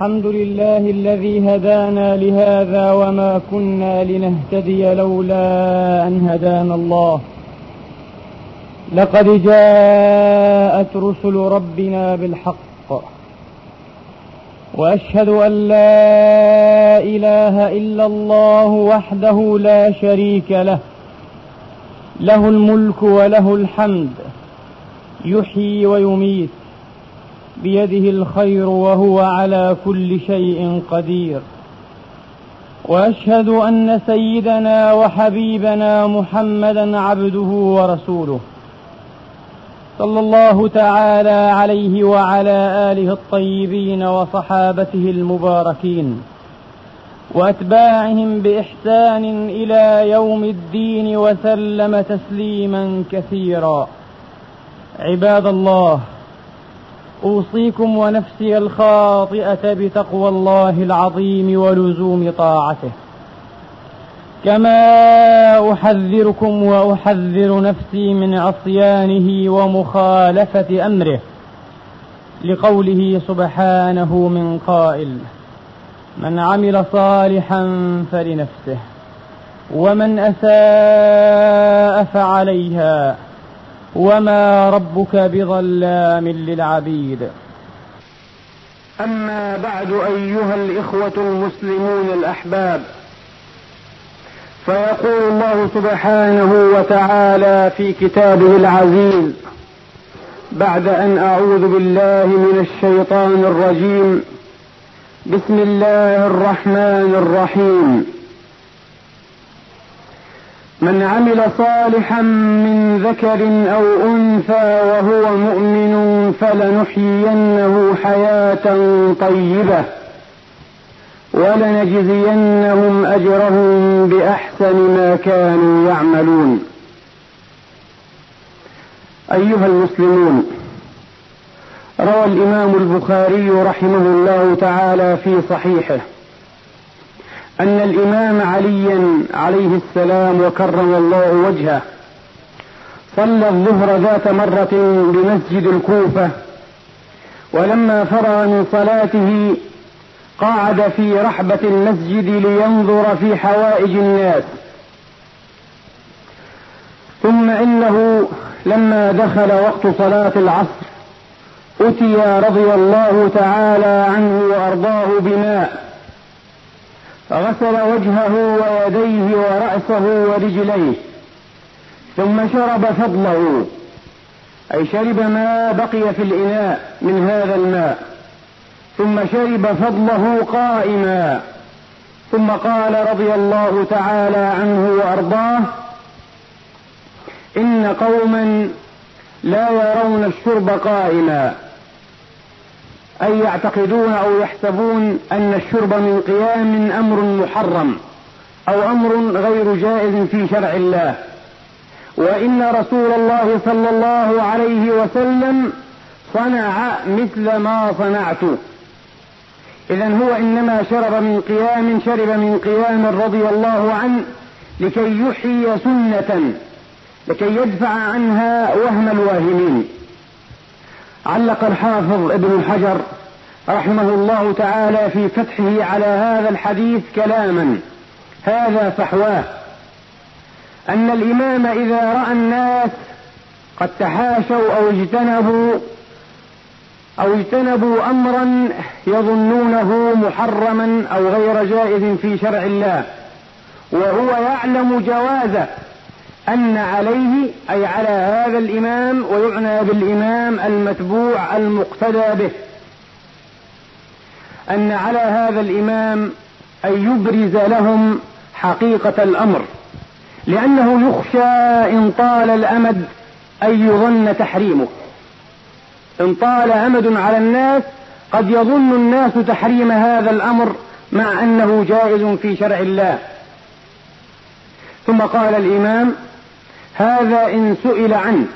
الحمد لله الذي هدانا لهذا وما كنا لنهتدي لولا أن هدانا الله. لقد جاءت رسل ربنا بالحق. وأشهد أن لا إله إلا الله وحده لا شريك له. له الملك وله الحمد. يحيي ويميت. بيده الخير وهو على كل شيء قدير. وأشهد أن سيدنا وحبيبنا محمدا عبده ورسوله. صلى الله تعالى عليه وعلى آله الطيبين وصحابته المباركين. وأتباعهم بإحسان إلى يوم الدين وسلم تسليما كثيرا. عباد الله أوصيكم ونفسي الخاطئة بتقوى الله العظيم ولزوم طاعته. كما أحذركم وأحذر نفسي من عصيانه ومخالفة أمره لقوله سبحانه من قائل من عمل صالحا فلنفسه ومن أساء فعليها وما ربك بظلام للعبيد. اما بعد ايها الاخوه المسلمون الاحباب. فيقول الله سبحانه وتعالى في كتابه العزيز بعد ان اعوذ بالله من الشيطان الرجيم. بسم الله الرحمن الرحيم. من عمل صالحا من ذكر أو أنثى وهو مؤمن فلنحيينه حياة طيبة ولنجزينهم أجرهم بأحسن ما كانوا يعملون. أيها المسلمون روى الإمام البخاري رحمه الله تعالى في صحيحه أن الإمام عليا عليه السلام وكرم الله وجهه صلى الظهر ذات مرة بمسجد الكوفة ولما فرغ من صلاته قعد في رحبة المسجد لينظر في حوائج الناس. ثم إنه لما دخل وقت صلاة العصر أتي رضي الله تعالى عنه وأرضاه بماء. فغسل وجهه ويديه ورأسه ورجليه ثم شرب فضله أي شرب ما بقي في الإناء من هذا الماء ثم شرب فضله قائما ثم قال رضي الله تعالى عنه وأرضاه إن قوما لا يرون الشرب قائما. أي يعتقدون أو يحسبون أن الشرب من قيام أمر محرم أو أمر غير جائز في شرع الله. وإن رسول الله صلى الله عليه وسلم صنع مثل ما صنعت. إذا هو إنما شرب من قيام شرب من قيام رضي الله عنه لكي يحيي سنة لكي يدفع عنها وهم الواهمين. علق الحافظ ابن حجر رحمه الله تعالى في فتحه على هذا الحديث كلاما. هذا فحواه. أن الإمام إذا رأى الناس قد تحاشوا أو اجتنبوا أو اجتنبوا أمرا يظنونه محرما أو غير جائز في شرع الله وهو يعلم جوازه أن عليه أي على هذا الإمام ويعنى بالإمام المتبوع المقتدى به. أن على هذا الإمام أن يبرز لهم حقيقة الأمر. لأنه يخشى إن طال الأمد أن يظن تحريمه. إن طال أمد على الناس قد يظن الناس تحريم هذا الأمر مع أنه جائز في شرع الله. ثم قال الإمام هذا إن سئل عنه.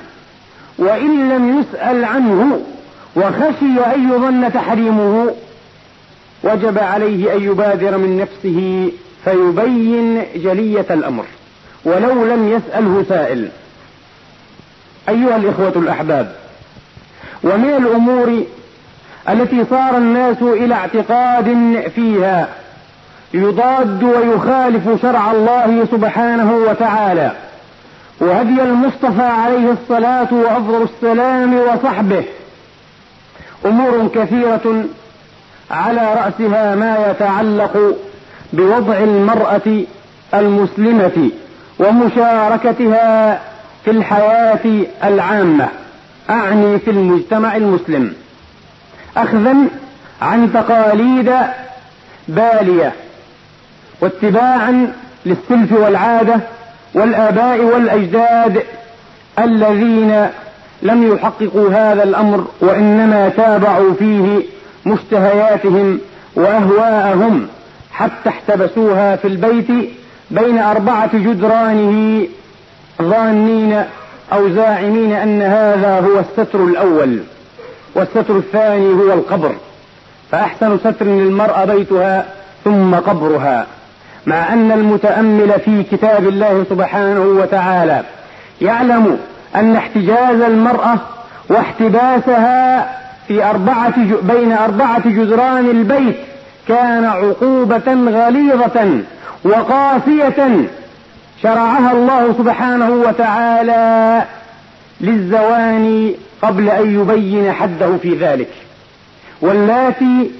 وإن لم يسأل عنه وخشي أن يظن تحريمه وجب عليه أن يبادر من نفسه فيبين جلية الأمر. ولو لم يسأله سائل. أيها الإخوة الأحباب ومن الأمور التي صار الناس إلى اعتقاد فيها يضاد ويخالف شرع الله سبحانه وتعالى. وهدي المصطفى عليه الصلاة وأفضل السلام وصحبه. أمور كثيرة على رأسها ما يتعلق بوضع المرأة المسلمة ومشاركتها في الحياة العامة. أعني في المجتمع المسلم. أخذا عن تقاليد بالية واتباعا للسلف والعادة والآباء والأجداد الذين لم يحققوا هذا الأمر وإنما تابعوا فيه مشتهياتهم وأهواءهم حتى احتبسوها في البيت بين أربعة جدرانه ظانين أو زاعمين أن هذا هو الستر الأول والستر الثاني هو القبر فأحسن ستر للمرأة بيتها ثم قبرها. مع أن المتأمل في كتاب الله سبحانه وتعالى يعلم أن احتجاز المرأة واحتباسها في أربعة بين أربعة جدران البيت كان عقوبة غليظة وقاسية شرعها الله سبحانه وتعالى للزواني قبل أن يبين حده في ذلك. واللاتي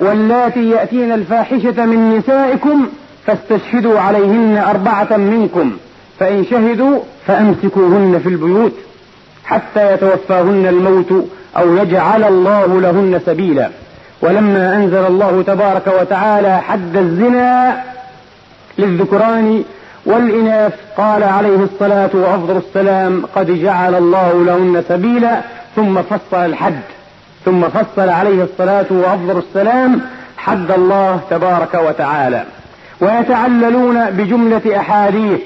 واللاتي يأتين الفاحشة من نسائكم فاستشهدوا عليهن أربعة منكم فإن شهدوا فأمسكوهن في البيوت حتى يتوفاهن الموت أو يجعل الله لهن سبيلا. ولما أنزل الله تبارك وتعالى حد الزنا للذكران والإناث قال عليه الصلاة وأفضل السلام قد جعل الله لهن سبيلا ثم فصل الحد. ثم فصل عليه الصلاة وأفضل السلام حد الله تبارك وتعالى. ويتعللون بجملة أحاديث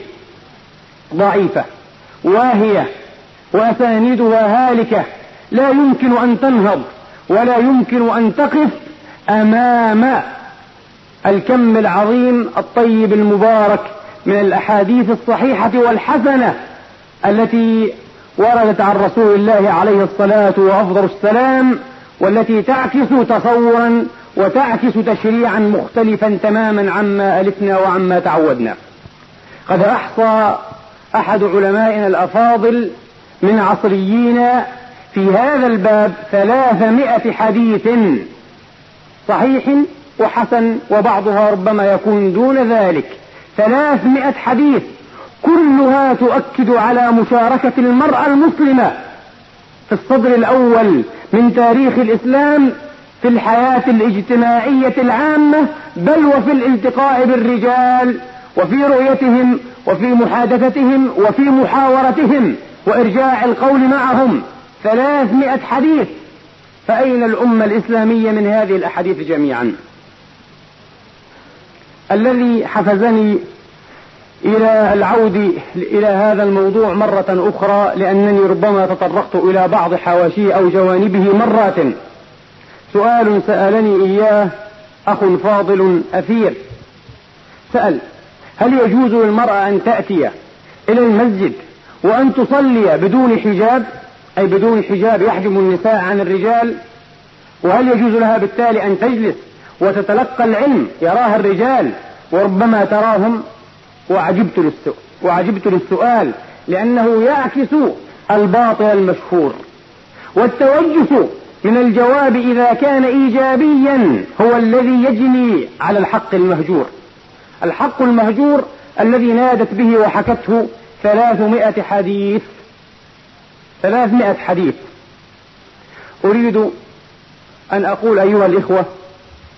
ضعيفة واهية وأسانيدها هالكة. لا يمكن أن تنهض ولا يمكن أن تقف أمام الكم العظيم الطيب المبارك من الأحاديث الصحيحة والحسنة التي وردت عن رسول الله عليه الصلاة وأفضل السلام والتي تعكس تصورا وتعكس تشريعا مختلفا تماما عما ألفنا وعما تعودنا. قد أحصى أحد علمائنا الأفاضل من عصريين في هذا الباب ثلاثمائة حديث صحيح وحسن وبعضها ربما يكون دون ذلك. ثلاثمائة حديث كلها تؤكد على مشاركة المرأة المسلمة في الصدر الأول من تاريخ الإسلام في الحياة الاجتماعية العامة بل وفي الالتقاء بالرجال وفي رؤيتهم وفي محادثتهم وفي محاورتهم وإرجاع القول معهم. ثلاثمائة حديث. فأين الأمة الإسلامية من هذه الأحاديث جميعا؟ الذي حفزني إلى العود إلى هذا الموضوع مرة أخرى لأنني ربما تطرقت إلى بعض حواشيه أو جوانبه مرات. سؤال سألني إياه أخ فاضل أثير. سأل هل يجوز للمرأة أن تأتي إلى المسجد وأن تصلي بدون حجاب؟ أي بدون حجاب يحجب النساء عن الرجال؟ وهل يجوز لها بالتالي أن تجلس وتتلقى العلم؟ يراها الرجال وربما تراهم. وعجبت للسؤال وعجبت للسؤال لأنه يعكس الباطل المشهور. والتوجس من الجواب إذا كان إيجابيا هو الذي يجني على الحق المهجور. الحق المهجور الذي نادت به وحكته ثلاثمائة حديث. ثلاثمائة حديث. أريد أن أقول أيها الإخوة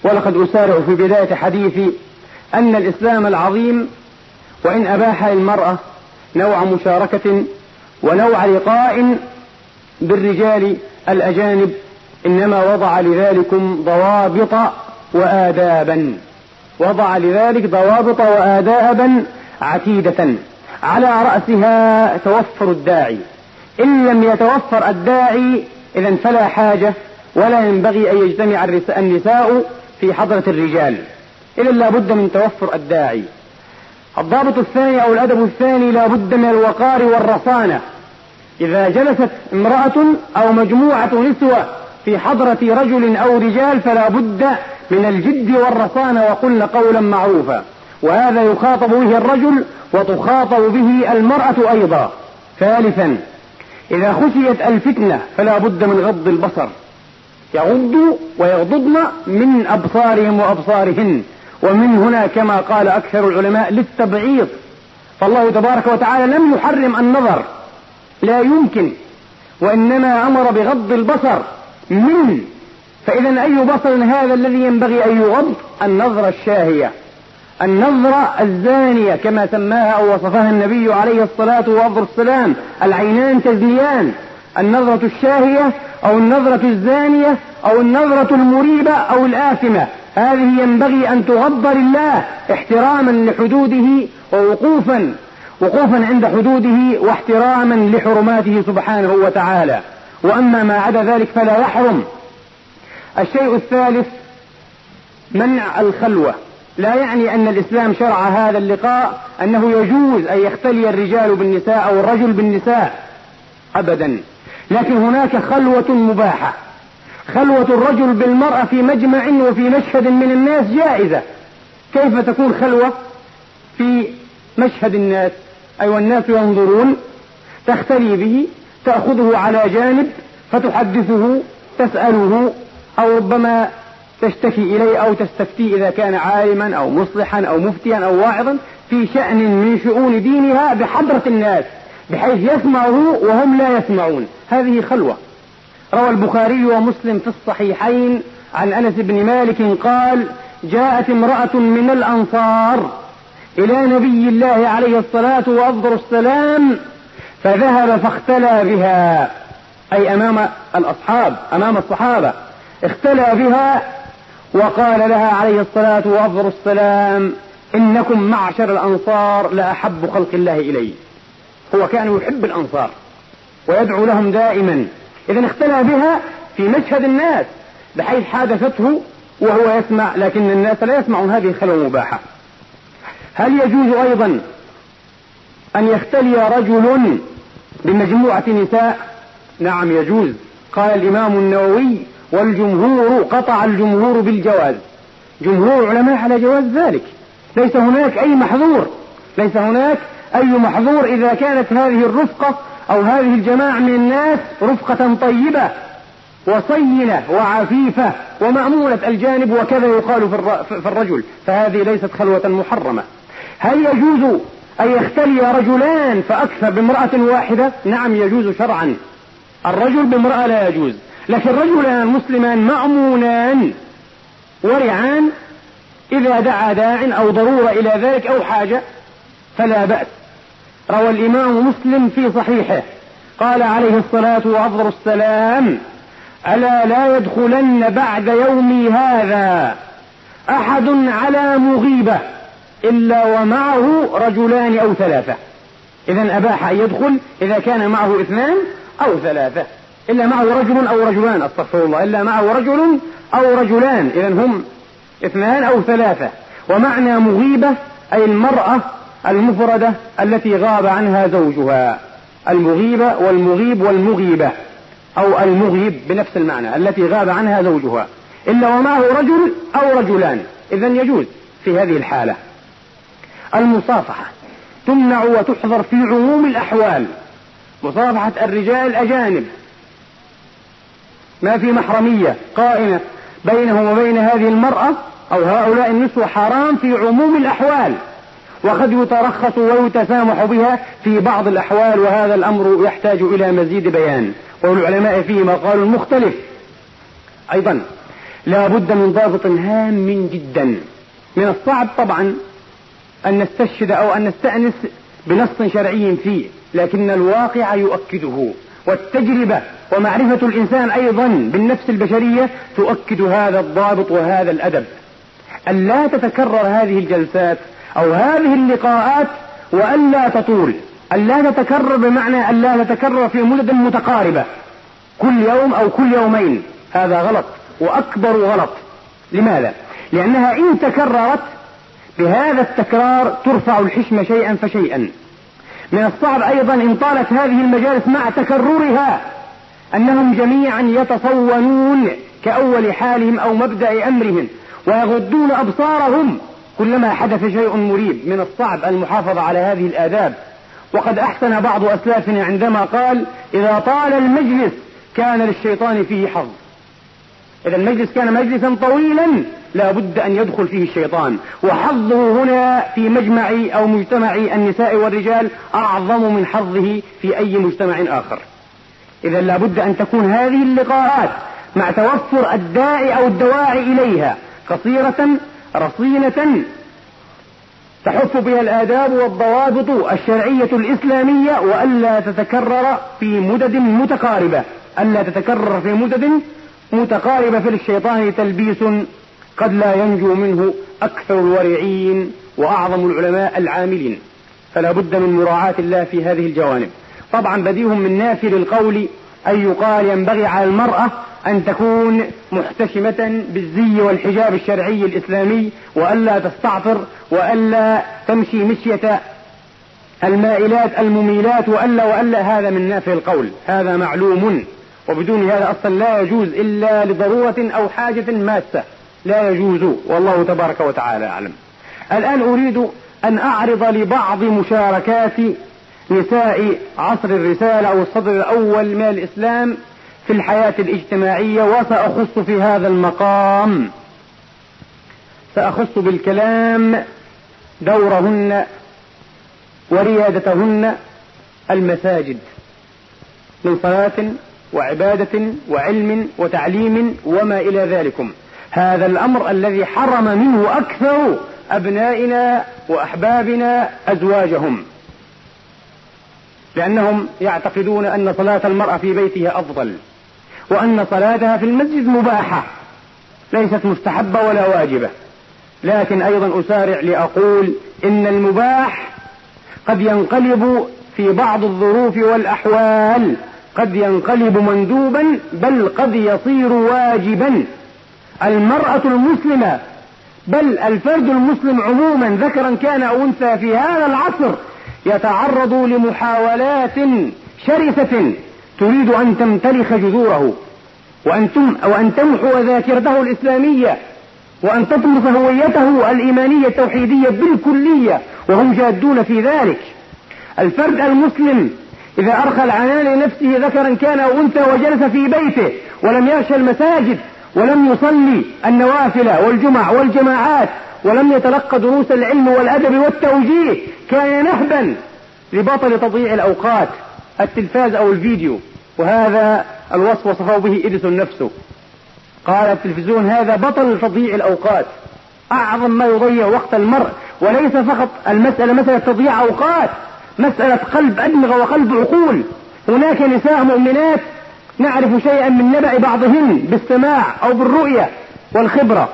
ولقد أسارع في بداية حديثي أن الإسلام العظيم وإن أباح للمرأة نوع مشاركة ونوع لقاء بالرجال الأجانب إنما وضع لذلكم ضوابط وآدابا. وضع لذلك ضوابط وآدابا عتيدة. على رأسها توفر الداعي. إن لم يتوفر الداعي إذا فلا حاجة ولا ينبغي أن يجتمع النساء في حضرة الرجال. إذا لابد من توفر الداعي. الضابط الثاني أو الأدب الثاني لا بد من الوقار والرصانة. إذا جلست امرأة أو مجموعة نسوة في حضرة رجل أو رجال فلا بد من الجد والرصانة وقلن قولا معروفا. وهذا يخاطب به الرجل وتخاطب به المرأة أيضا. ثالثا إذا خشيت الفتنة فلا بد من غض البصر. يغضوا ويغضضن من أبصارهم وأبصارهن. ومن هنا كما قال أكثر العلماء للتبعيض. فالله تبارك وتعالى لم يحرم النظر. لا يمكن. وإنما أمر بغض البصر. من؟ فإذا أي بصر هذا الذي ينبغي أن يغض؟ النظرة الشاهية. النظرة الزانية كما سماها أو وصفها النبي عليه الصلاة والسلام. العينان تزنيان. النظرة الشاهية أو النظرة الزانية أو النظرة المريبة أو الآثمة. هذه ينبغي أن تغض لله احتراما لحدوده ووقوفا وقوفا عند حدوده واحتراما لحرماته سبحانه وتعالى. وأما ما عدا ذلك فلا يحرم. الشيء الثالث منع الخلوة. لا يعني أن الإسلام شرع هذا اللقاء أنه يجوز أن يختلي الرجال بالنساء أو الرجل بالنساء أبدا. لكن هناك خلوة مباحة. خلوة الرجل بالمرأة في مجمع وفي مشهد من الناس جائزة. كيف تكون خلوة في مشهد الناس؟ أي أيوة والناس ينظرون تختلي به تأخذه على جانب فتحدثه تسأله أو ربما تشتكي إليه أو تستفتي إذا كان عالما أو مصلحا أو مفتيا أو واعظا في شأن من شؤون دينها بحضرة الناس بحيث يسمعه وهم لا يسمعون. هذه خلوة. روى البخاري ومسلم في الصحيحين عن أنس بن مالك قال جاءت امرأة من الأنصار إلى نبي الله عليه الصلاة وأفضل السلام فذهب فاختلى بها أي أمام الأصحاب أمام الصحابة اختلى بها وقال لها عليه الصلاة وأفضل السلام إنكم معشر الأنصار لأحب خلق الله إلي. هو كان يحب الأنصار ويدعو لهم دائما. إذا اختلى بها في مشهد الناس بحيث حادثته وهو يسمع لكن الناس لا يسمعون هذه الخلوة مباحة هل يجوز أيضا أن يختلي رجل بمجموعة نساء؟ نعم يجوز. قال الإمام النووي والجمهور قطع الجمهور بالجواز. جمهور العلماء على جواز ذلك. ليس هناك أي محظور ليس هناك أي محظور إذا كانت هذه الرفقة أو هذه الجماعة من الناس رفقة طيبة وصينة وعفيفة ومأمونة الجانب وكذا يقال في الرجل فهذه ليست خلوة محرمة. هل يجوز أن يختلي رجلان فأكثر بامرأة واحدة؟ نعم يجوز شرعا. الرجل بامرأة لا يجوز لكن رجلان مسلمان مأمونان ورعان إذا دعا داع أو ضرورة إلى ذلك أو حاجة فلا بأس. روى الإمام مسلم في صحيحه. قال عليه الصلاة وأفضل السلام ألا لا يدخلن بعد يومي هذا أحد على مغيبة إلا ومعه رجلان أو ثلاثة. إذا أباح أن يدخل إذا كان معه اثنان أو ثلاثة. إلا معه رجل أو رجلان أستغفر الله. إلا معه رجل أو رجلان إذا هم اثنان أو ثلاثة. ومعنى مغيبة أي المرأة المفردة التي غاب عنها زوجها المغيبة والمغيب والمغيبة أو المغيب بنفس المعنى التي غاب عنها زوجها. إلا ومعه رجل أو رجلان إذا يجوز في هذه الحالة. المصافحة تمنع وتحظر في عموم الأحوال. مصافحة الرجال الأجانب ما في محرمية قائمة بينه وبين هذه المرأة أو هؤلاء النسوة حرام في عموم الأحوال. وقد يترخص ويتسامح بها في بعض الأحوال وهذا الأمر يحتاج إلى مزيد بيان. والعلماء فيه مقال مختلف. أيضا لا بد من ضابط هام جدا. من الصعب طبعا أن نستشهد أو أن نستأنس بنص شرعي فيه لكن الواقع يؤكده. والتجربة ومعرفة الإنسان أيضا بالنفس البشرية تؤكد هذا الضابط وهذا الأدب. ألا تتكرر هذه الجلسات أو هذه اللقاءات وألا تطول ألا تتكرر بمعنى ألا تتكرر في مدد متقاربة كل يوم أو كل يومين. هذا غلط وأكبر غلط. لماذا؟ لأنها إن تكررت بهذا التكرار ترفع الحشمة شيئا فشيئا. من الصعب أيضا إن طالت هذه المجالس مع تكررها أنهم جميعا يتصونون كأول حالهم أو مبدأ أمرهم ويغضون أبصارهم. كلما حدث شيء مريب من الصعب المحافظة على هذه الآداب. وقد أحسن بعض أسلافنا عندما قال إذا طال المجلس كان للشيطان فيه حظ. إذا المجلس كان مجلسا طويلا لا بد أن يدخل فيه الشيطان. وحظه هنا في مجمع أو مجتمع النساء والرجال أعظم من حظه في أي مجتمع آخر. إذا لا بد أن تكون هذه اللقاءات مع توفر الداعي أو الدواعي إليها قصيرة رصينة تحف بها الآداب والضوابط الشرعية الإسلامية وألا تتكرر في مدد متقاربة. ألا تتكرر في مدد متقاربة في الشيطان تلبيس قد لا ينجو منه أكثر الورعين وأعظم العلماء العاملين. فلا بد من مراعاة الله في هذه الجوانب. طبعا بديه من نافر القول أن يقال ينبغي على المرأة أن تكون محتشمة بالزي والحجاب الشرعي الإسلامي وألا تستعطر وألا تمشي مشية المائلات المميلات وألا وألا. هذا من نافع القول هذا معلوم وبدون هذا أصلا لا يجوز إلا لضرورة أو حاجة ماسة. لا يجوز والله تبارك وتعالى أعلم. الآن أريد أن أعرض لبعض مشاركات نساء عصر الرسالة أو الصدر الأول من الإسلام في الحياة الاجتماعية وسأخص في هذا المقام. سأخص بالكلام دورهن وريادتهن المساجد من صلاة وعبادة وعلم وتعليم وما إلى ذلكم. هذا الأمر الذي حرم منه أكثر أبنائنا وأحبابنا أزواجهم. لأنهم يعتقدون أن صلاة المرأة في بيتها أفضل. وأن صلاتها في المسجد مباحة ليست مستحبة ولا واجبة. لكن أيضا أسارع لأقول إن المباح قد ينقلب في بعض الظروف والأحوال قد ينقلب مندوبا بل قد يصير واجبا. المرأة المسلمة بل الفرد المسلم عموما ذكرا كان أو أنثى في هذا العصر يتعرض لمحاولات شرسة. تريد أن تمتلخ جذوره وأن, وأن تمحو ذاكرته الإسلامية وأن تطمس هويته الإيمانية التوحيدية بالكلية وهم جادون في ذلك. الفرد المسلم إذا أرخى العنان لنفسه ذكرا كان أو أنثى وجلس في بيته ولم يغشى المساجد ولم يصلي النوافل والجمع والجماعات ولم يتلقى دروس العلم والأدب والتوجيه كان نهبا لبطل تضييع الأوقات. التلفاز أو الفيديو وهذا الوصف وصفه به إديسون نفسه. قال التلفزيون هذا بطل تضييع الأوقات. أعظم ما يضيع وقت المرء وليس فقط المسألة مسألة تضييع أوقات مسألة قلب أدمغة وقلب عقول. هناك نساء مؤمنات نعرف شيئا من نبأ بعضهن بالسماع أو بالرؤية والخبرة.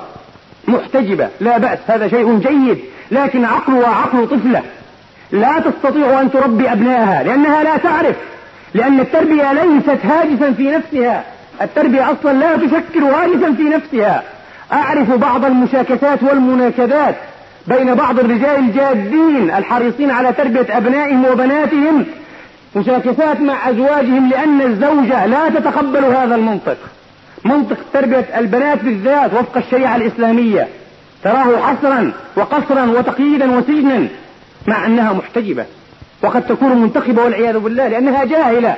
محتجبة لا بأس هذا شيء جيد لكن عقل طفلة. لا تستطيع أن تربي أبنائها لأنها لا تعرف لأن التربية ليست هاجسا في نفسها. التربية أصلا لا تشكل هاجسا في نفسها. أعرف بعض المشاكسات والمناكدات بين بعض الرجال الجادين الحريصين على تربية أبنائهم وبناتهم. مشاكسات مع أزواجهم لأن الزوجة لا تتقبل هذا المنطق. منطق تربية البنات بالذات وفق الشريعة الإسلامية. تراه حصرا وقصرا وتقييدا وسجنا. مع أنها محتجبة وقد تكون منتقبة والعياذ بالله لأنها جاهلة.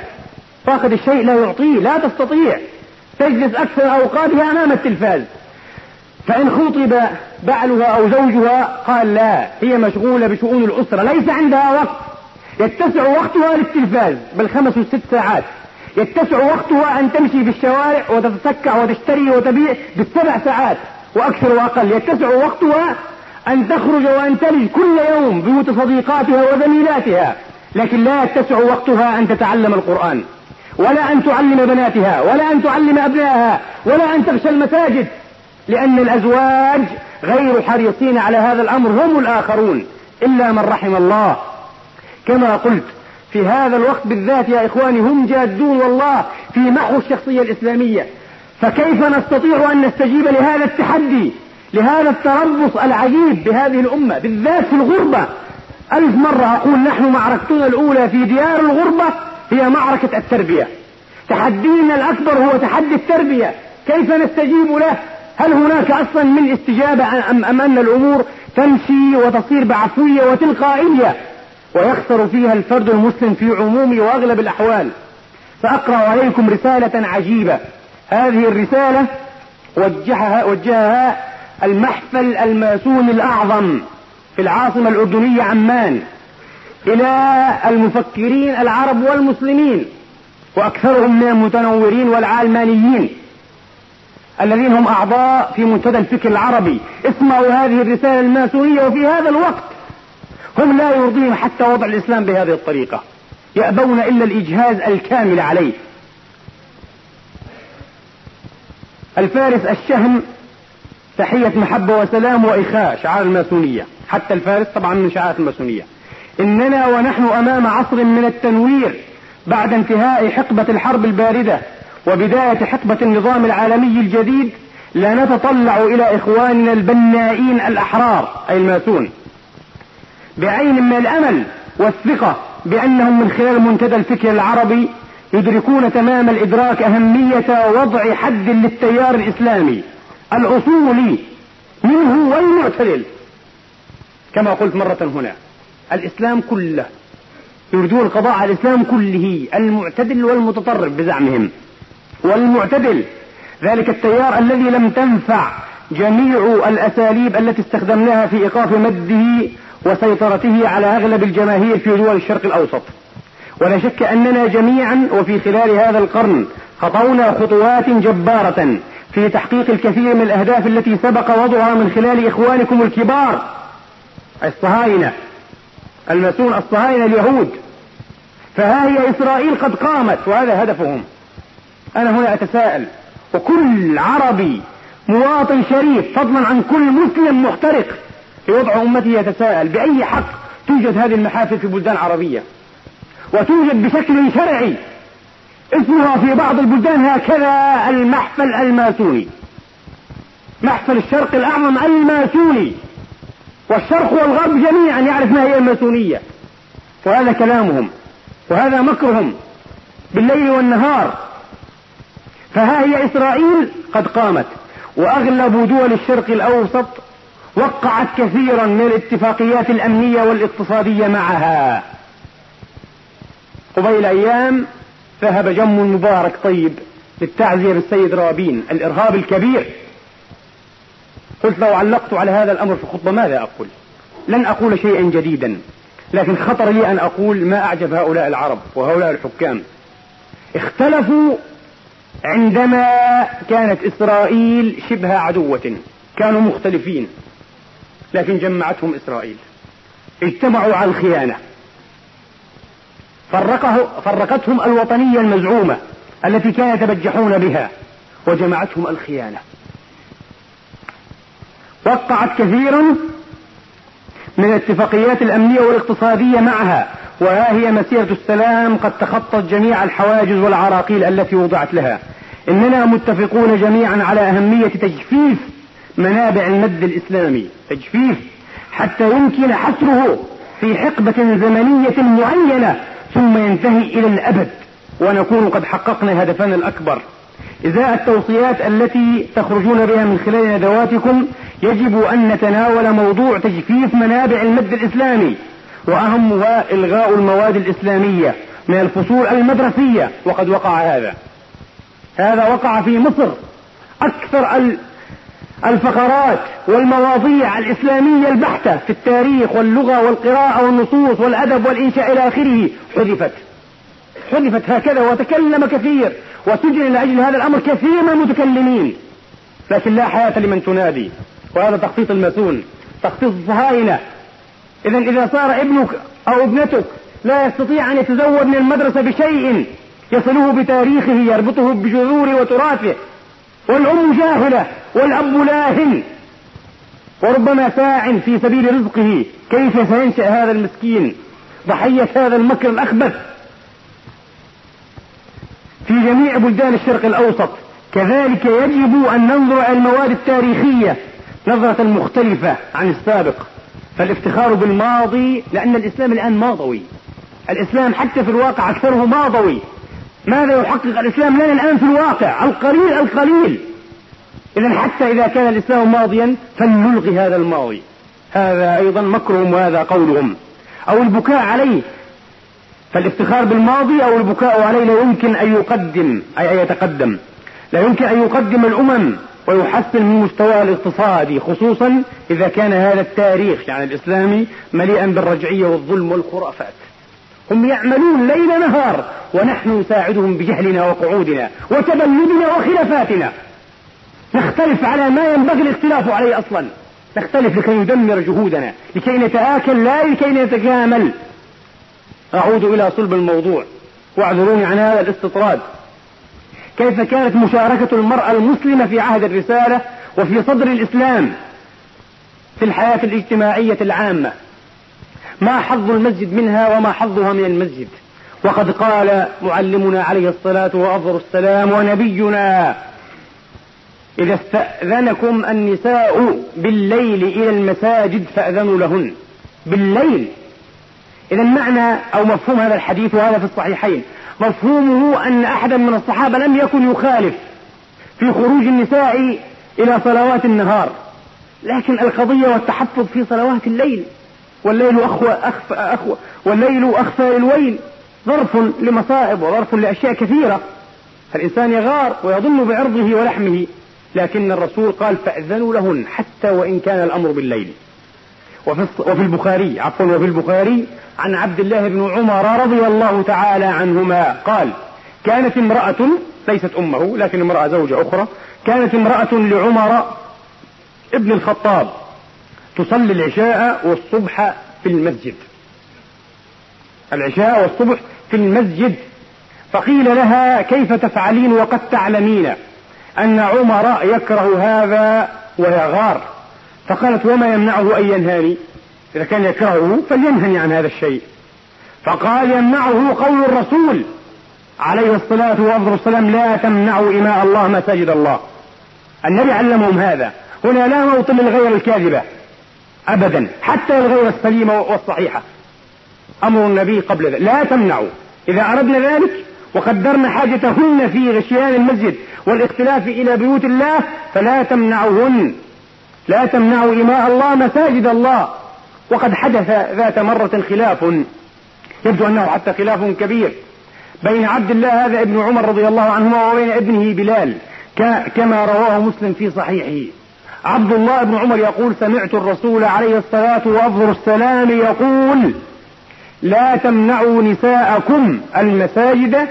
فاقد الشيء لا يعطيه لا تستطيع. تجلس أكثر أوقاتها أمام التلفاز. فإن خطب بعلها أو زوجها قال لا هي مشغولة بشؤون الأسرة ليس عندها وقت. يتسع وقتها للتلفاز بالخمس والست ساعات. يتسع وقتها أن تمشي في الشوارع وتتسكع وتشتري وتبيع بالسبع ساعات وأكثر وأقل. يتسع وقتها أن تخرج وأن تلج كل يوم بيوت صديقاتها وزميلاتها لكن لا يتسع وقتها أن تتعلم القرآن ولا أن تعلم بناتها ولا أن تعلم أبنائها ولا أن تغشى المساجد لأن الأزواج غير حريصين على هذا الأمر هم الآخرون إلا من رحم الله. كما قلت في هذا الوقت بالذات يا إخواني هم جادون والله في محو الشخصية الإسلامية فكيف نستطيع أن نستجيب لهذا التحدي؟ لهذا التربص العجيب بهذه الأمة بالذات في الغربة. ألف مرة أقول نحن معركتنا الأولى في ديار الغربة هي معركة التربية. تحدينا الأكبر هو تحدي التربية. كيف نستجيب له؟ هل هناك أصلا من استجابة أم, أم أن الأمور تمشي وتصير بعفوية وتلقائية؟ ويخسر فيها الفرد المسلم في عموم وأغلب الأحوال. سأقرأ عليكم رسالة عجيبة. هذه الرسالة وجهها, وجهها المحفل الماسوني الأعظم في العاصمة الأردنية عمان إلى المفكرين العرب والمسلمين وأكثرهم من المتنورين والعلمانيين الذين هم أعضاء في منتدى الفكر العربي. اسمعوا هذه الرسالة المأسونية وفي هذا الوقت هم لا يرضيهم حتى وضع الإسلام بهذه الطريقة. يأبون إلا الإجهاز الكامل عليه. الفارس الشهم تحية محبة وسلام وإخاء شعار الماسونية. حتى الفارس طبعا من شعارات الماسونية. إننا ونحن أمام عصر من التنوير بعد انتهاء حقبة الحرب الباردة وبداية حقبة النظام العالمي الجديد لا نتطلع إلى إخواننا البنائين الأحرار أي الماسون. بعين من الأمل والثقة بأنهم من خلال منتدى الفكر العربي يدركون تمام الإدراك أهمية وضع حد للتيار الإسلامي. الأصولي منه والمعتدل. كما قلت مرة هنا الإسلام كله يريدون القضاء على الإسلام كله المعتدل والمتطرف بزعمهم. والمعتدل ذلك التيار الذي لم تنفع جميع الأساليب التي استخدمناها في إيقاف مده وسيطرته على أغلب الجماهير في دول الشرق الأوسط. ولا شك أننا جميعا وفي خلال هذا القرن خطونا خطوات جبارة في تحقيق الكثير من الأهداف التي سبق وضعها من خلال إخوانكم الكبار. الصهاينة المسؤول الصهاينة اليهود. فها هي إسرائيل قد قامت وهذا هدفهم. أنا هنا أتساءل وكل عربي مواطن شريف فضلا عن كل مسلم محترق في وضع أمته يتساءل بأي حق توجد هذه المحافل في بلدان عربية؟ وتوجد بشكل شرعي اسمها في بعض البلدان هكذا المحفل الماسوني. محفل الشرق الأعظم الماسوني. والشرق والغرب جميعا يعرف ما هي الماسونية. وهذا كلامهم. وهذا مكرهم بالليل والنهار. فها هي إسرائيل قد قامت. وأغلب دول الشرق الأوسط وقعت كثيرا من الاتفاقيات الأمنية والاقتصادية معها. قبيل أيام ذهب جم مبارك طيب للتعزية بالسيد رابين الإرهاب الكبير. قلت لو علقت على هذا الأمر في الخطبة ماذا أقول؟ لن أقول شيئا جديدا لكن خطر لي أن أقول ما أعجب هؤلاء العرب وهؤلاء الحكام. اختلفوا عندما كانت إسرائيل شبه عدوة كانوا مختلفين لكن جمعتهم إسرائيل. اجتمعوا على الخيانة. فرقه فرقتهم الوطنية المزعومة التي كانوا يتبجحون بها وجمعتهم الخيانة. وقعت كثيرا من الاتفاقيات الأمنية والاقتصادية معها وها هي مسيرة السلام قد تخطت جميع الحواجز والعراقيل التي وضعت لها. إننا متفقون جميعا على أهمية تجفيف منابع المد الإسلامي. تجفيف حتى يمكن حصره في حقبة زمنية معينة ثم ينتهي إلى الأبد ونكون قد حققنا هدفنا الأكبر. إزاء التوصيات التي تخرجون بها من خلال ندواتكم يجب أن نتناول موضوع تجفيف منابع المد الإسلامي وأهمها إلغاء المواد الإسلامية من الفصول المدرسية وقد وقع هذا. هذا وقع في مصر أكثر الفقرات والمواضيع الإسلامية البحتة في التاريخ واللغة والقراءة والنصوص والأدب والإنشاء إلى آخره. حذفت. حذفت هكذا وتكلم كثير وسجن لأجل هذا الأمر كثير من المتكلمين. لكن لا حياة لمن تنادي. وهذا تخطيط الماسون تخطيط الصهاينة. إذا إذا صار ابنك أو ابنتك لا يستطيع أن يتزود من المدرسة بشيء يصله بتاريخه يربطه بجذوره وتراثه والأم جاهلة والأب لاهن وربما ساع في سبيل رزقه. كيف سينشأ هذا المسكين؟ ضحية هذا المكر الأخبث. في جميع بلدان الشرق الأوسط كذلك يجب أن ننظر إلى المواد التاريخية نظرة مختلفة عن السابق. فالافتخار بالماضي لأن الإسلام الآن ماضوي. الإسلام حتى في الواقع أكثره ماضوي. ماذا يحقق الإسلام لنا الآن في الواقع؟ القليل القليل. إذا حتى إذا كان الإسلام ماضيا فلنلغي هذا الماضي. هذا أيضا مكرهم وهذا قولهم. أو البكاء عليه. فالافتخار بالماضي أو البكاء عليه لا يمكن أن يقدم أي أن يتقدم. لا يمكن أن يقدم الأمم ويحسن من مستواها الاقتصادي خصوصا إذا كان هذا التاريخ يعني الإسلامي مليئا بالرجعية والظلم والخرافات. هم يعملون ليل نهار ونحن نساعدهم بجهلنا وقعودنا وتبلدنا وخلافاتنا. نختلف على ما ينبغي الاختلاف عليه أصلا. نختلف لكي ندمر جهودنا لكي نتآكل لا لكي نتكامل أعود إلى صلب الموضوع. واعذروني عن هذا الاستطراد. كيف كانت مشاركة المرأة المسلمة في عهد الرسالة وفي صدر الإسلام في الحياة الاجتماعية العامة؟ ما حظ المسجد منها وما حظها من المسجد. وقد قال معلمنا عليه الصلاة وأفضل السلام ونبينا إذا استأذنكم النساء بالليل إلى المساجد فأذنوا لهن. بالليل. إذا معنى أو مفهوم هذا الحديث وهذا في الصحيحين. مفهومه أن أحدا من الصحابة لم يكن يخالف في خروج النساء إلى صلوات النهار. لكن القضية والتحفظ في صلوات الليل. والليل أخوى أخفى أخوى والليل أخفى للويل. ظرف لمصائب وظرف لأشياء كثيرة. الإنسان يغار ويظن بعرضه ولحمه. لكن الرسول قال فأذنوا لهن حتى وإن كان الأمر بالليل. وفي, وفي البخاري عفوا وفي البخاري عن عبد الله بن عمر رضي الله تعالى عنهما قال كانت امرأة ليست أمه لكن امرأة زوجة أخرى. كانت امرأة لعمر ابن الخطاب. تصلي العشاء والصبح في المسجد. العشاء والصبح في المسجد. فقيل لها كيف تفعلين وقد تعلمين أن عمر يكره هذا ويغار؟ فقالت وما يمنعه أن ينهاني؟ إذا كان يكرهه فلينهني عن هذا الشيء. فقال يمنعه قول الرسول عليه الصلاة والسلام لا تمنعوا إماء الله مساجد الله. النبي علمهم هذا. هنا لا موطن للغير الكاذبة. أبدا حتى الغير السليمة والصحيحة. أمر النبي قبل ذلك. لا تمنعوا. إذا أردنا ذلك وقدرنا حاجتهن في غشيان المسجد والاختلاف إلى بيوت الله فلا تمنعوهن. لا تمنعوا إماء الله مساجد الله. وقد حدث ذات مرة خلاف. يبدو أنه حتى خلاف كبير. بين عبد الله هذا ابن عمر رضي الله عنهما وبين ابنه بلال كما رواه مسلم في صحيحه. عبد الله بن عمر يقول سمعت الرسول عليه الصلاة وأفضل السلام يقول لا تمنعوا نساءكم المساجد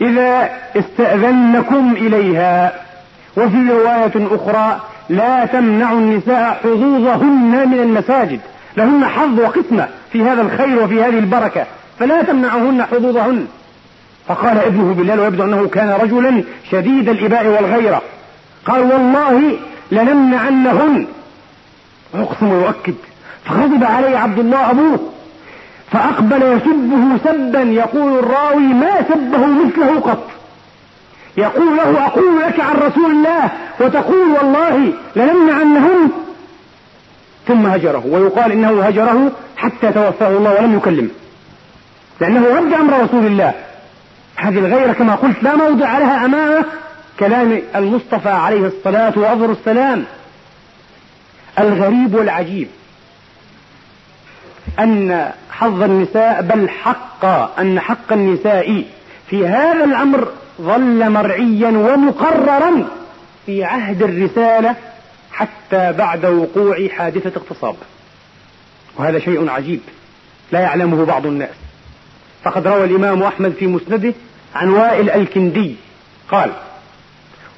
إذا استأذنكم إليها. وفي رواية أخرى لا تمنعوا النساء حظوظهن من المساجد. لهن حظ وقسمة في هذا الخير وفي هذه البركة. فلا تمنعهن حظوظهن. فقال ابنه بلال ويبدو أنه كان رجلا شديد الإباء والغيرة. قال والله لنمنعنهن. أقسم ويؤكد فغضب علي عبد الله أبوه. فأقبل يسبه سبا. يقول الراوي ما سبه مثله قط. يقول له أقول لك عن رسول الله وتقول والله لنمنعنهن. ثم هجره. ويقال إنه هجره حتى توفاه الله ولم يكلمه لأنه رد أمر رسول الله. هذه الغيرة كما قلت لا موضع لها أمام كلام المصطفى عليه الصلاة وأفضل السلام الغريب والعجيب أن حظ النساء بل حق أن حق النساء في هذا الأمر ظل مرعيا ومقررا في عهد الرسالة حتى بعد وقوع حادثة اغتصاب. وهذا شيء عجيب لا يعلمه بعض الناس. فقد روى الإمام أحمد في مسنده عن وائل الكندي قال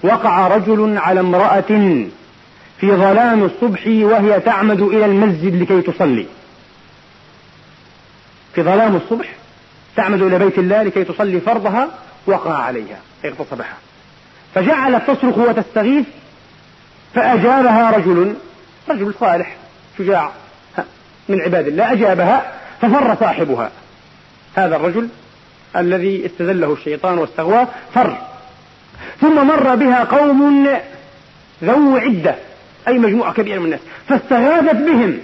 وقع رجل على امرأة في ظلام الصبح وهي تعمد إلى المسجد لكي تصلي. في ظلام الصبح تعمد إلى بيت الله لكي تصلي فرضها وقع عليها اغتصبها. فجعلت تصرخ وتستغيث فأجابها رجل رجل صالح شجاع من عباد الله أجابها ففر صاحبها. هذا الرجل الذي استذله الشيطان واستغواه فر. ثم مر بها قوم ذو عدة أي مجموعة كبيرة من الناس فاستغاثت بهم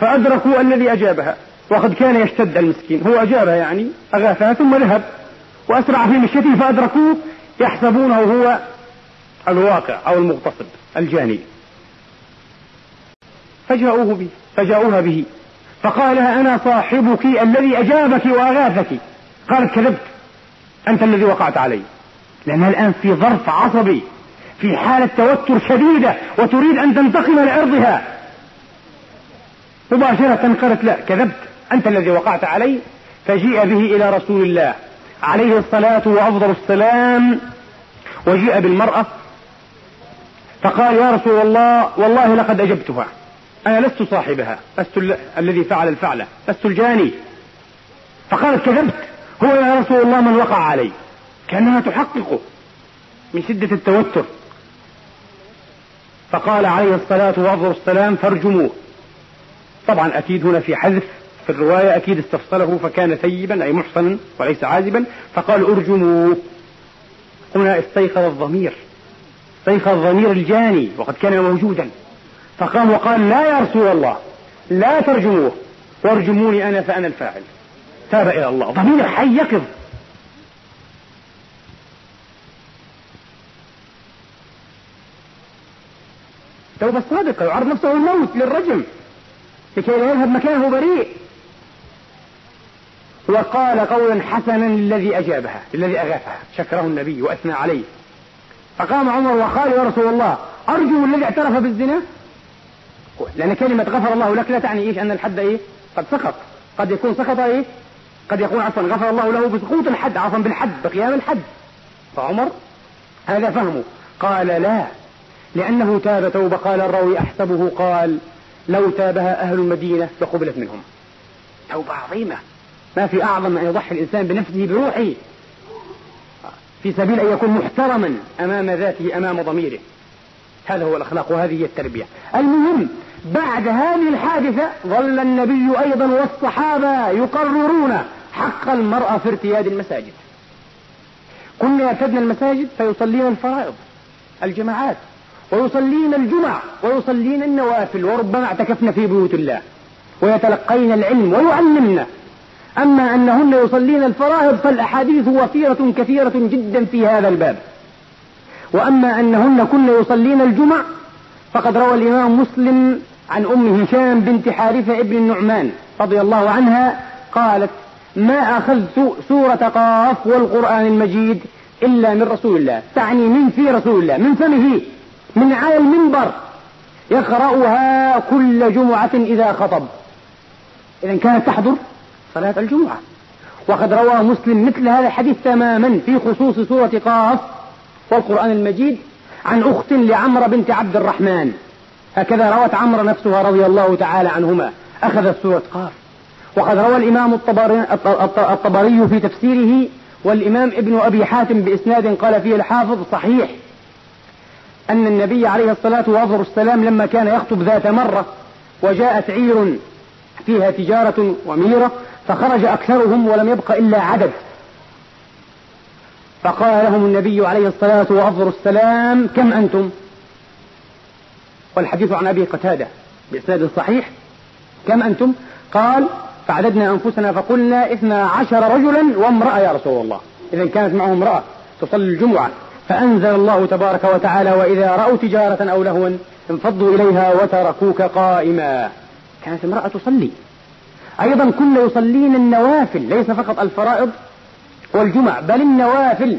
فأدركوا الذي أجابها وقد كان يشتد المسكين هو أجابها يعني أغاثها ثم ذهب وأسرع في مشيته فأدركوه يحسبونه هو الواقع أو المغتصب الجاني. فجاءوه به فجاءوها به فقال لها أنا صاحبك الذي أجابك وأغاثك. قالت كذبت أنت الذي وقعت علي. لأنها الآن في ظرف عصبي في حالة توتر شديدة وتريد أن تنتقم لعرضها. مباشرة قالت لا كذبت. أنت الذي وقعت علي؟ فجيء به إلى رسول الله عليه الصلاة وأفضل السلام وجيء بالمرأة فقال يا رسول الله والله لقد أجبتها. أنا لست صاحبها لست الذي فعل الفعلة لست الجاني. فقالت كذبت. هو يا رسول الله من وقع علي. كأنها تحققه من شدة التوتر. فقال عليه الصلاة والسلام فارجموه. طبعا أكيد هنا في حذف في الرواية أكيد استفصله فكان ثيبا أي محصنا وليس عازبا. فقال ارجموه. هنا استيقظ الضمير. استيقظ ضمير الجاني وقد كان موجودا. فقام وقال لا يا رسول الله لا ترجموه. وارجموني أنا فأنا الفاعل. تاب إلى الله. ضمير حي يقظ. توبة صادقة يعرض نفسه الموت للرجم لكي لا يذهب مكانه بريء. وقال قولا حسنا للذي أجابها للذي أغاثها شكره النبي وأثنى عليه. فقام عمر وقال يا رسول الله أرجو الذي اعترف بالزنا؟ لأن كلمة غفر الله لك لا تعني إيش؟ أن الحد إيه؟ قد سقط. قد يكون سقط إيه؟ قد يكون عفوا غفر الله له بسقوط الحد عفوا بالحد بقيام الحد. فعمر هذا فهمه. قال لا لأنه تاب توبة قال الراوي أحسبه قال لو تابها أهل المدينة لقبلت منهم. توبة عظيمة. ما في أعظم أن يضحي الإنسان بنفسه بروحه. في سبيل أن يكون محترما أمام ذاته أمام ضميره. هذا هو الأخلاق وهذه هي التربية. المهم بعد هذه الحادثة ظل النبي أيضا والصحابة يقررون حق المرأة في ارتياد المساجد. كنا يرتدن المساجد فيصلين الفرائض الجماعات. ويصلين الجمع ويصلين النوافل وربما اعتكفن في بيوت الله ويتلقين العلم ويعلمن. أما أنهن يصلين الفرائض فالأحاديث وفيرة كثيرة جدا في هذا الباب. وأما أنهن كن يصلين الجمع فقد روى الإمام مسلم عن أم هشام بنت حارثة ابن النعمان رضي الله عنها قالت ما أخذت سورة قاف والقرآن المجيد إلا من رسول الله. تعني من في رسول الله من فمه. من على المنبر يقرأها كل جمعة إذا خطب. إذا كانت تحضر صلاة الجمعة. وقد روى مسلم مثل هذا الحديث تماما في خصوص سورة قاف والقرآن المجيد عن أخت لعمرة بنت عبد الرحمن. هكذا روت عمرو نفسها رضي الله تعالى عنهما. أخذت سورة قاف وقد روى الإمام الطبري في تفسيره والإمام ابن أبي حاتم بإسناد قال فيه الحافظ صحيح. أن النبي عليه الصلاة والسلام لما كان يخطب ذات مرة وجاءت عير فيها تجارة وميرة فخرج أكثرهم ولم يبق إلا عدد. فقال لهم النبي عليه الصلاة والسلام كم أنتم؟ والحديث عن أبي قتادة بإسناد صحيح. كم أنتم؟ قال فعددنا أنفسنا فقلنا اثنا عشر رجلا وامرأة يا رسول الله. إذا كانت معه امرأة تصلي الجمعة. فأنزل الله تبارك وتعالى وإذا رأوا تجارة أو لهوا انفضوا إليها وتركوك قائما. كانت امرأة تصلي. أيضا كنا يصلين النوافل ليس فقط الفرائض والجمع بل النوافل.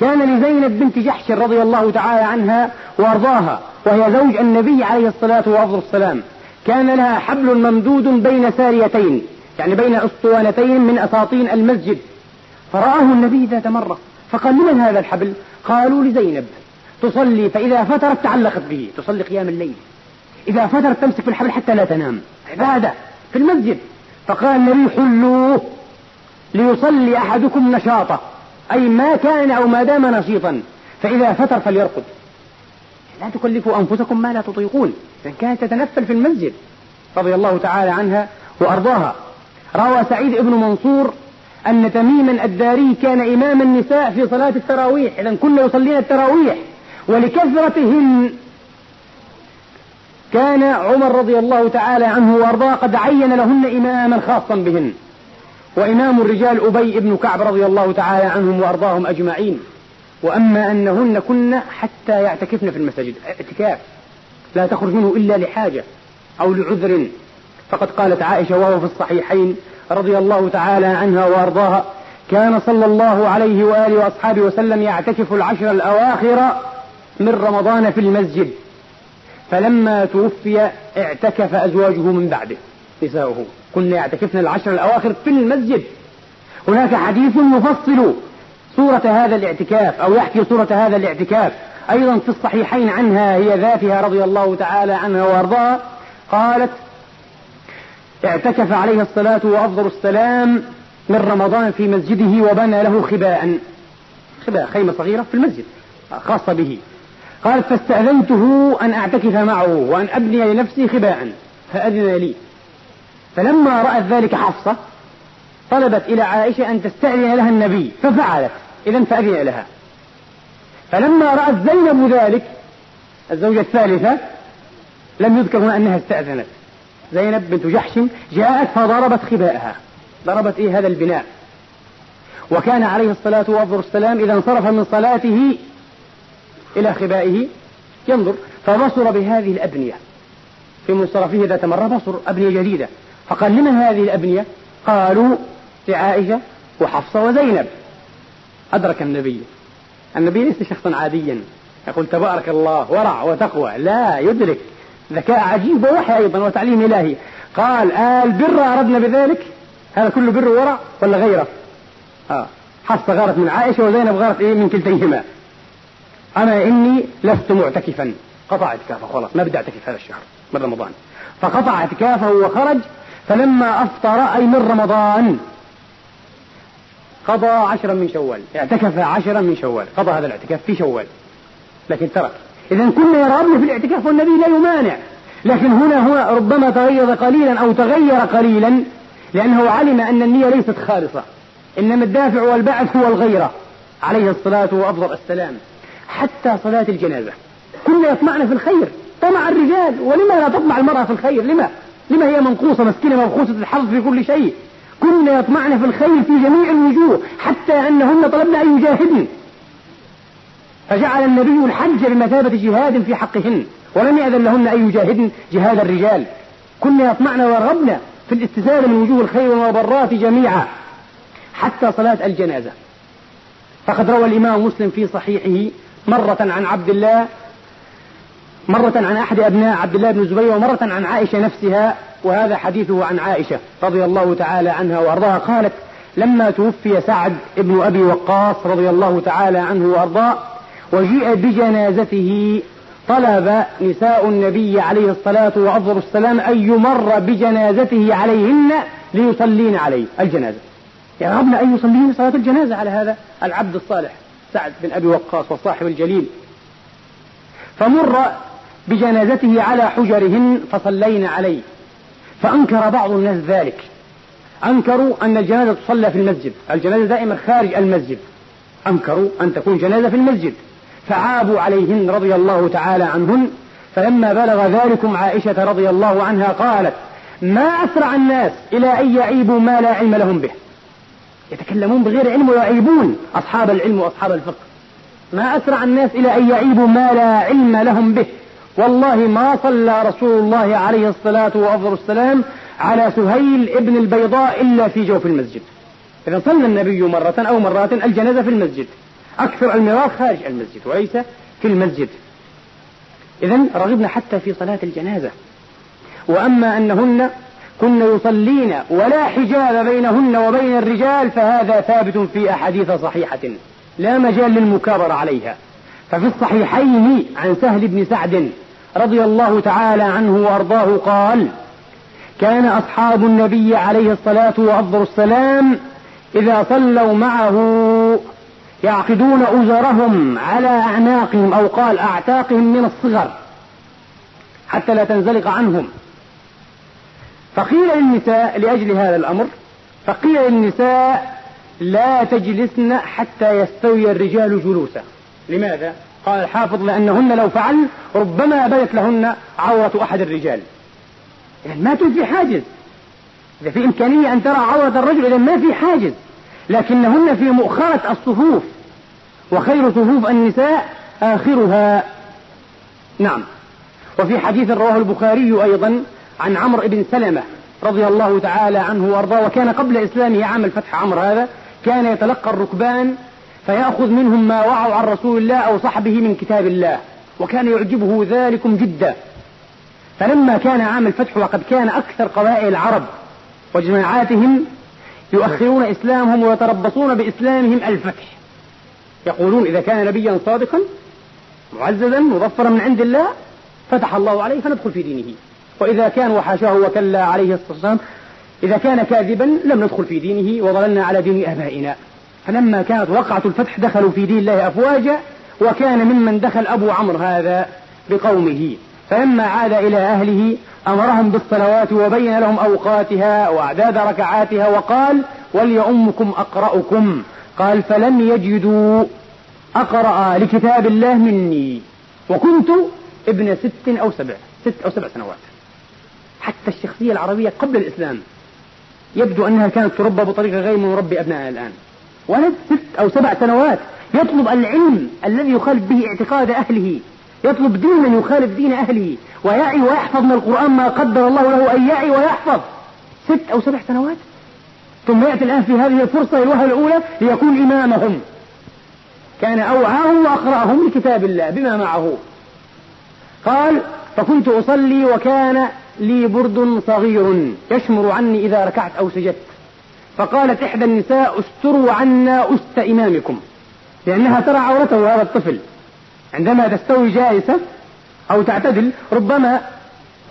كان لزينب بنت جحش رضي الله تعالى عنها وأرضاها وهي زوج النبي عليه الصلاة والسلام كان لها حبل ممدود بين ساريتين يعني بين أسطوانتين من أساطين المسجد. فرآه النبي ذات مرة. فقال لمن هذا الحبل؟ قالوا لزينب. تصلي فإذا فترت تعلقت به. تصلي قيام الليل. إذا فترت تمسك في الحبل حتى لا تنام. عبادة. في المسجد. فقال النبي حلوة. ليصلي أحدكم نشاطه. أي ما كان أو ما دام نشيطا. فإذا فتر فليرقد. لا تكلفوا أنفسكم ما لا تطيقون. إذا كانت تتنفل في المسجد. رضي الله تعالى عنها وأرضاها. روى سعيد بن منصور أن تميما الداري كان إمام النساء في صلاة التراويح. إذا كنا يصلين التراويح. ولكثرتهن كان عمر رضي الله تعالى عنه وأرضاه قد عين لهن إماما خاصا بهن. وإمام الرجال أبي بن كعب رضي الله تعالى عنهم وأرضاهم أجمعين. وأما أنهن كن حتى يعتكفن في المساجد. اعتكاف. لا تخرج منه إلا لحاجة أو لعذر. فقد قالت عائشة وهو في الصحيحين رضي الله تعالى عنها وأرضاها كان صلى الله عليه وآله وأصحابه وسلم يعتكف العشر الأواخر من رمضان في المسجد. فلما توفي اعتكف أزواجه من بعده نساؤه. كنا يعتكفن العشر الأواخر في المسجد. هناك حديث يفصل صورة هذا الاعتكاف أو يحكي صورة هذا الاعتكاف. أيضا في الصحيحين عنها هي ذاتها رضي الله تعالى عنها وأرضاها قالت اعتكف عليه الصلاة وأفضل السلام من رمضان في مسجده وبنى له خباء. خباء خيمة صغيرة في المسجد خاصة به. قالت فاستأذنته أن أعتكف معه وأن أبني لنفسي خباء فأذن لي. فلما رأت ذلك حفصة طلبت إلى عائشة أن تستأذن لها النبي ففعلت. إذا فأذن لها. فلما رأت زينب ذلك الزوجة الثالثة لم يذكر هنا أنها استأذنت. زينب بنت جحش جاءت فضربت خباءها. ضربت إيه هذا البناء؟ وكان عليه الصلاة والسلام إذا انصرف من صلاته إلى خبائه ينظر فبصر بهذه الأبنية. في منصرفه ذات مرة بصر أبنية جديدة. فقال لمن هذه الأبنية؟ قالوا لعائشة وحفصة وزينب. أدرك النبي. النبي ليس شخصا عاديا. يقول تبارك الله ورع وتقوى لا يدرك. ذكاء عجيب ووحي أيضا وتعليم إلهي. قال البر أردنا بذلك؟ هذا كله بر ورع ولا غيره؟ آه. حفصة غارت من عائشة وزينب غارت إيه؟ من كلتيهما. أنا إني لست معتكفا. قطع اعتكافه خلاص ما بدي أعتكف هذا الشهر من رمضان. فقطع اعتكافه وخرج فلما أفطر أي من رمضان قضى عشرا من شوال. اعتكف عشرا من شوال. قضى هذا الاعتكاف في شوال لكن ترك. إذا كنا يرغبن في الاعتكاف والنبي لا يمانع. لكن هنا هنا ربما تغير قليلا أو تغير قليلا لأنه علم أن النية ليست خالصة. إنما الدافع والبعث هو الغيرة. عليه الصلاة وأفضل السلام. حتى صلاة الجنازة. كنا يطمعن في الخير. طمع الرجال. ولما لا تطمع المرأة في الخير؟ لما؟ لما هي منقوصة مسكينة مبخوصة الحظ في كل شيء؟ كنا يطمعن في الخير في جميع الوجوه حتى أنهن طلبن أن يجاهدن. فجعل النبي الحج بمثابة جهاد في حقهن ولم يأذن لهن أن يجاهدن جهاد الرجال. كنا يطمعن ورغبن في الاستزادة من وجوه الخير والمبرات جميعا حتى صلاة الجنازة. فقد روى الإمام مسلم في صحيحه مرة عن عبد الله مرة عن أحد أبناء عبد الله بن الزبير ومرة عن عائشة نفسها وهذا حديثه عن عائشة رضي الله تعالى عنها وأرضاها. قالت لما توفي سعد بن أبي وقاص رضي الله تعالى عنه وأرضاه وجيء بجنازته طلب نساء النبي عليه الصلاة وأفضل السلام أن يمر بجنازته عليهن ليصلين عليه الجنازة. يرغبن أن يصلين صلاة الجنازة على هذا العبد الصالح سعد بن أبي وقاص والصاحب الجليل. فمر بجنازته على حجرهن فصلين عليه. فأنكر بعض الناس ذلك. أنكروا أن الجنازة تصلى في المسجد. الجنازة دائما خارج المسجد. أنكروا أن تكون جنازة في المسجد. فعابوا عليهن رضي الله تعالى عنهن. فلما بلغ ذلكم عائشة رضي الله عنها قالت ما أسرع الناس إلى أن يعيبوا ما لا علم لهم به. يتكلمون بغير علم ويعيبون أصحاب العلم وأصحاب الفقه. ما أسرع الناس إلى أن يعيبوا ما لا علم لهم به. والله ما صلى رسول الله عليه الصلاة وأفضل السلام على سهيل ابن البيضاء إلا في جوف المسجد. إذا صلى النبي مرة أو مرات الجنازة في المسجد. أكثر الميراث خارج المسجد وليس في المسجد. إذا رغبنا حتى في صلاة الجنازة. وأما أنهن كن يصلين ولا حجاب بينهن وبين الرجال فهذا ثابت في أحاديث صحيحة. لا مجال للمكابرة عليها. ففي الصحيحين عن سهل بن سعد رضي الله تعالى عنه وأرضاه قال كان أصحاب النبي عليه الصلاة وأفضل السلام إذا صلوا معه يعقدون أزرهم على أعناقهم أو قال أعتاقهم من الصغر حتى لا تنزلق عنهم. فقيل للنساء لأجل هذا الأمر فقيل للنساء لا تجلسن حتى يستوي الرجال جلوسا. لماذا؟ قال الحافظ لأنهن لو فعلن ربما بدت لهن عورة أحد الرجال. يعني ما تنفي حاجز. إذا في إمكانية أن ترى عورة الرجل إذا ما في حاجز. لكنهن في مؤخرة الصفوف وخير صفوف النساء آخرها. نعم. وفي حديث رواه البخاري أيضا عن عمرو بن سلمة رضي الله تعالى عنه وأرضاه وكان قبل إسلامه عام الفتح. عمرو هذا كان يتلقى الركبان فيأخذ منهم ما وعوا عن رسول الله أو صحبه من كتاب الله وكان يعجبه ذلك جدا. فلما كان عام الفتح وقد كان أكثر قبائل العرب وجماعاتهم يؤخرون إسلامهم ويتربصون بإسلامهم الفتح. يقولون إذا كان نبيا صادقا معززا مظفرا من عند الله فتح الله عليه فندخل في دينه. وإذا كان وحاشاه وكلا عليه الصلاة والسلام إذا كان كاذبا لم ندخل في دينه وظللنا على دين آبائنا. فلما كانت وقعة الفتح دخلوا في دين الله أفواجا وكان ممن دخل أبو عمرو هذا بقومه. فلما عاد إلى أهله أمرهم بالصلوات وبين لهم أوقاتها وأعداد ركعاتها وقال وليؤمكم أقرأكم. قال فلم يجدوا أقرأ لكتاب الله مني. وكنت ابن ست أو سبع ست أو سبع سنوات. حتى الشخصية العربية قبل الإسلام يبدو أنها كانت تربى بطريقة غير مربي أبنائها الآن. ولد ست أو سبع سنوات يطلب العلم الذي يخالف به اعتقاد أهله. يطلب دينا يخالف دين أهله ويعي ويحفظ من القرآن ما قدر الله له أن يعي ويحفظ. ست أو سبع سنوات؟ ثم يأتي الآن في هذه الفرصة الوهلة الأولى ليكون إمامهم. كان أوعاهم وأقرأهم لكتاب الله بما معه. قال فكنت أصلي وكان لي برد صغير يشمر عني إذا ركعت أو سجدت. فقالت إحدى النساء استروا عنا أست إمامكم لأنها ترى عورته هذا الطفل. عندما تستوي جالسة أو تعتدل ربما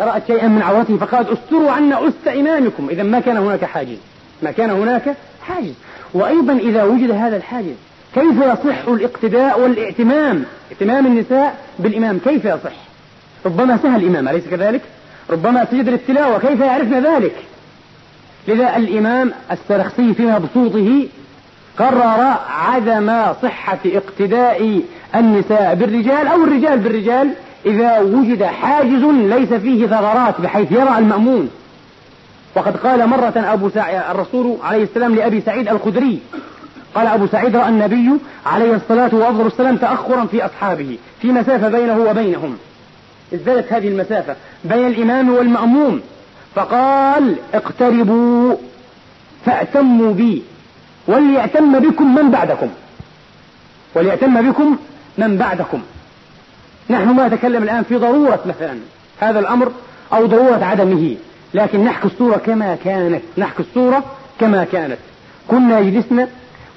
رأت شيئا من عورته فقالت أستروا عنا أست إمامكم. إذا ما كان هناك حاجز. ما كان هناك حاجز. وأيضا إذا وجد هذا الحاجز كيف يصح الاقتداء والاعتمام؟ اهتمام النساء بالإمام كيف يصح؟ ربما سهل الإمام أليس كذلك؟ ربما سجد للتلاوة كيف يعرفن ذلك؟ لذا الإمام السرخسي في مبسوطه قرر عدم صحة اقتداء النساء بالرجال أو الرجال بالرجال إذا وجد حاجز ليس فيه ثغرات بحيث يرى المأمون. وقد قال مرة أبو سعيد الرسول عليه السلام لأبي سعيد الخدري قال أبو سعيد رأى النبي عليه الصلاة وأفضل السلام تأخرا في أصحابه في مسافة بينه وبينهم. ازدادت هذه المسافة بين الإمام والمأموم فقال اقتربوا فأتموا بي. وليأتم بكم من بعدكم. وليأتم بكم من بعدكم. نحن ما نتكلم الآن في ضرورة مثلا هذا الأمر أو ضرورة عدمه لكن نحكي الصورة كما كانت. نحكي الصورة كما كانت. كنا يجلسنا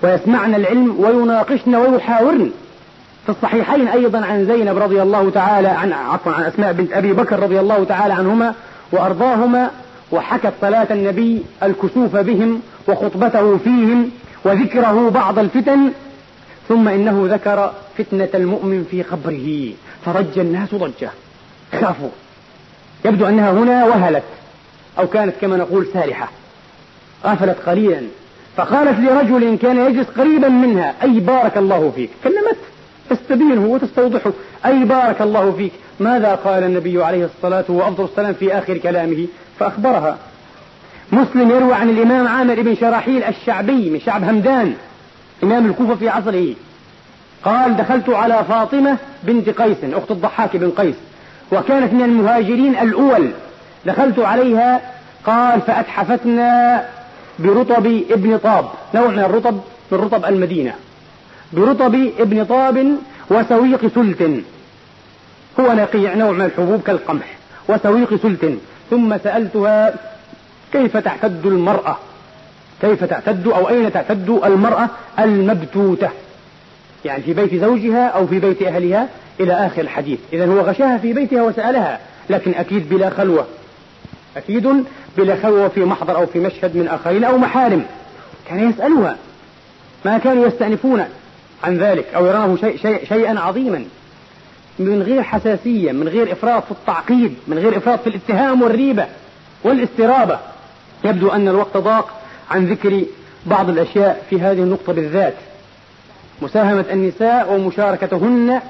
ويسمعن العلم ويناقشن ويحاورن في الصحيحين أيضا عن زينب رضي الله تعالى عن عفوا عن أسماء بنت أبي بكر رضي الله تعالى عنهما وأرضاهما وحكت صلاة النبي الكسوف بهم وخطبته فيهم وذكره بعض الفتن ثم إنه ذكر فتنة المؤمن في قبره فرج الناس ضجة. خافوا. يبدو أنها هنا وهلت أو كانت كما نقول سارحة غفلت قليلا. فقالت لرجل كان يجلس قريبا منها أي بارك الله فيك. كلمت. تستبينه وتستوضحه. أي بارك الله فيك. ماذا قال النبي عليه الصلاة وأفضل السلام في آخر كلامه؟ فأخبرها. مسلم يروى عن الإمام عامر بن شراحيل الشعبي من شعب همدان إمام الكوفة في عصره. قال دخلت على فاطمة بنت قيس أخت الضحاك بن قيس وكانت من المهاجرين الأول. دخلت عليها قال فأتحفتنا برطب ابن طاب نوع من الرطب من رطب المدينة. برطب ابن طاب وسويق سلت. هو نقيع نوع من الحبوب كالقمح وسويق سلت. ثم سألتها كيف تعتد المرأة؟ كيف تعتد أو أين تعتد المرأة المبتوتة؟ يعني في بيت زوجها أو في بيت أهلها إلى آخر الحديث. إذا هو غشاها في بيتها وسألها لكن أكيد بلا خلوة. أكيد بلا خلوة في محضر أو في مشهد من آخرين أو محارم. كان يسألها. ما كانوا يستأنفون عن ذلك أو يرونه شيء شيء شيئا عظيما. من غير حساسية من غير إفراط في التعقيد من غير إفراط في الاتهام والريبة والاسترابة. يبدو أن الوقت ضاق عن ذكر بعض الأشياء في هذه النقطة بالذات. مساهمة النساء ومشاركتهن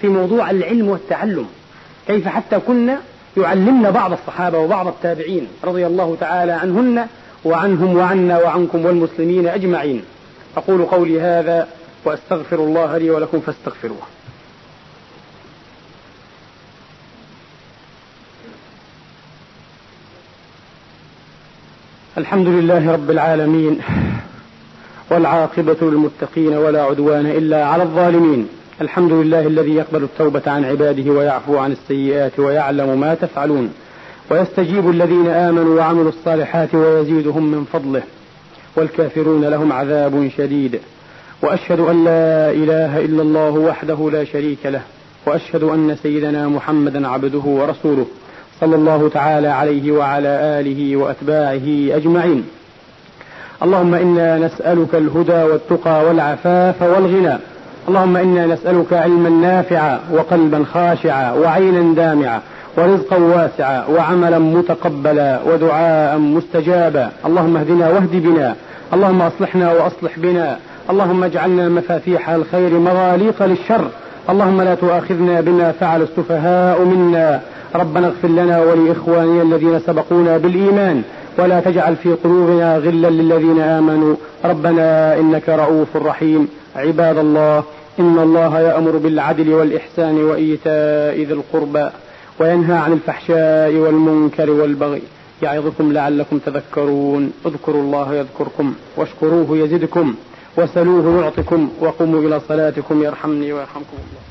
في موضوع العلم والتعلم. كيف حتى كنا يعلمن بعض الصحابة وبعض التابعين رضي الله تعالى عنهن وعنهم وعنا وعنكم والمسلمين أجمعين. أقول قولي هذا وأستغفر الله لي ولكم فاستغفروه. الحمد لله رب العالمين والعاقبة للمتقين ولا عدوان إلا على الظالمين. الحمد لله الذي يقبل التوبة عن عباده ويعفو عن السيئات ويعلم ما تفعلون ويستجيب الذين آمنوا وعملوا الصالحات ويزيدهم من فضله والكافرون لهم عذاب شديد. وأشهد أن لا إله إلا الله وحده لا شريك له وأشهد أن سيدنا محمدا عبده ورسوله. صلى الله تعالى عليه وعلى آله وأتباعه أجمعين. اللهم إنا نسألك الهدى والتقى والعفاف والغنى. اللهم إنا نسألك علما نافعا وقلبا خاشعا وعينا دامعا ورزقا واسعا وعملا متقبلا ودعاء مستجابا. اللهم اهدنا واهد بنا. اللهم أصلحنا وأصلح بنا. اللهم اجعلنا مفاتيح الخير مغاليق للشر. اللهم لا تؤاخذنا بما فعل السفهاء منا. ربنا اغفر لنا ولإخواننا الذين سبقونا بالإيمان ولا تجعل في قلوبنا غلا للذين آمنوا. ربنا إنك رؤوف رحيم. عباد الله إن الله يأمر بالعدل والإحسان وإيتاء ذي القربى وينهى عن الفحشاء والمنكر والبغي. يعظكم لعلكم تذكرون. اذكروا الله يذكركم واشكروه يزدكم وسلوه يعطكم وقوموا إلى صلاتكم يرحمني ويرحمكم الله.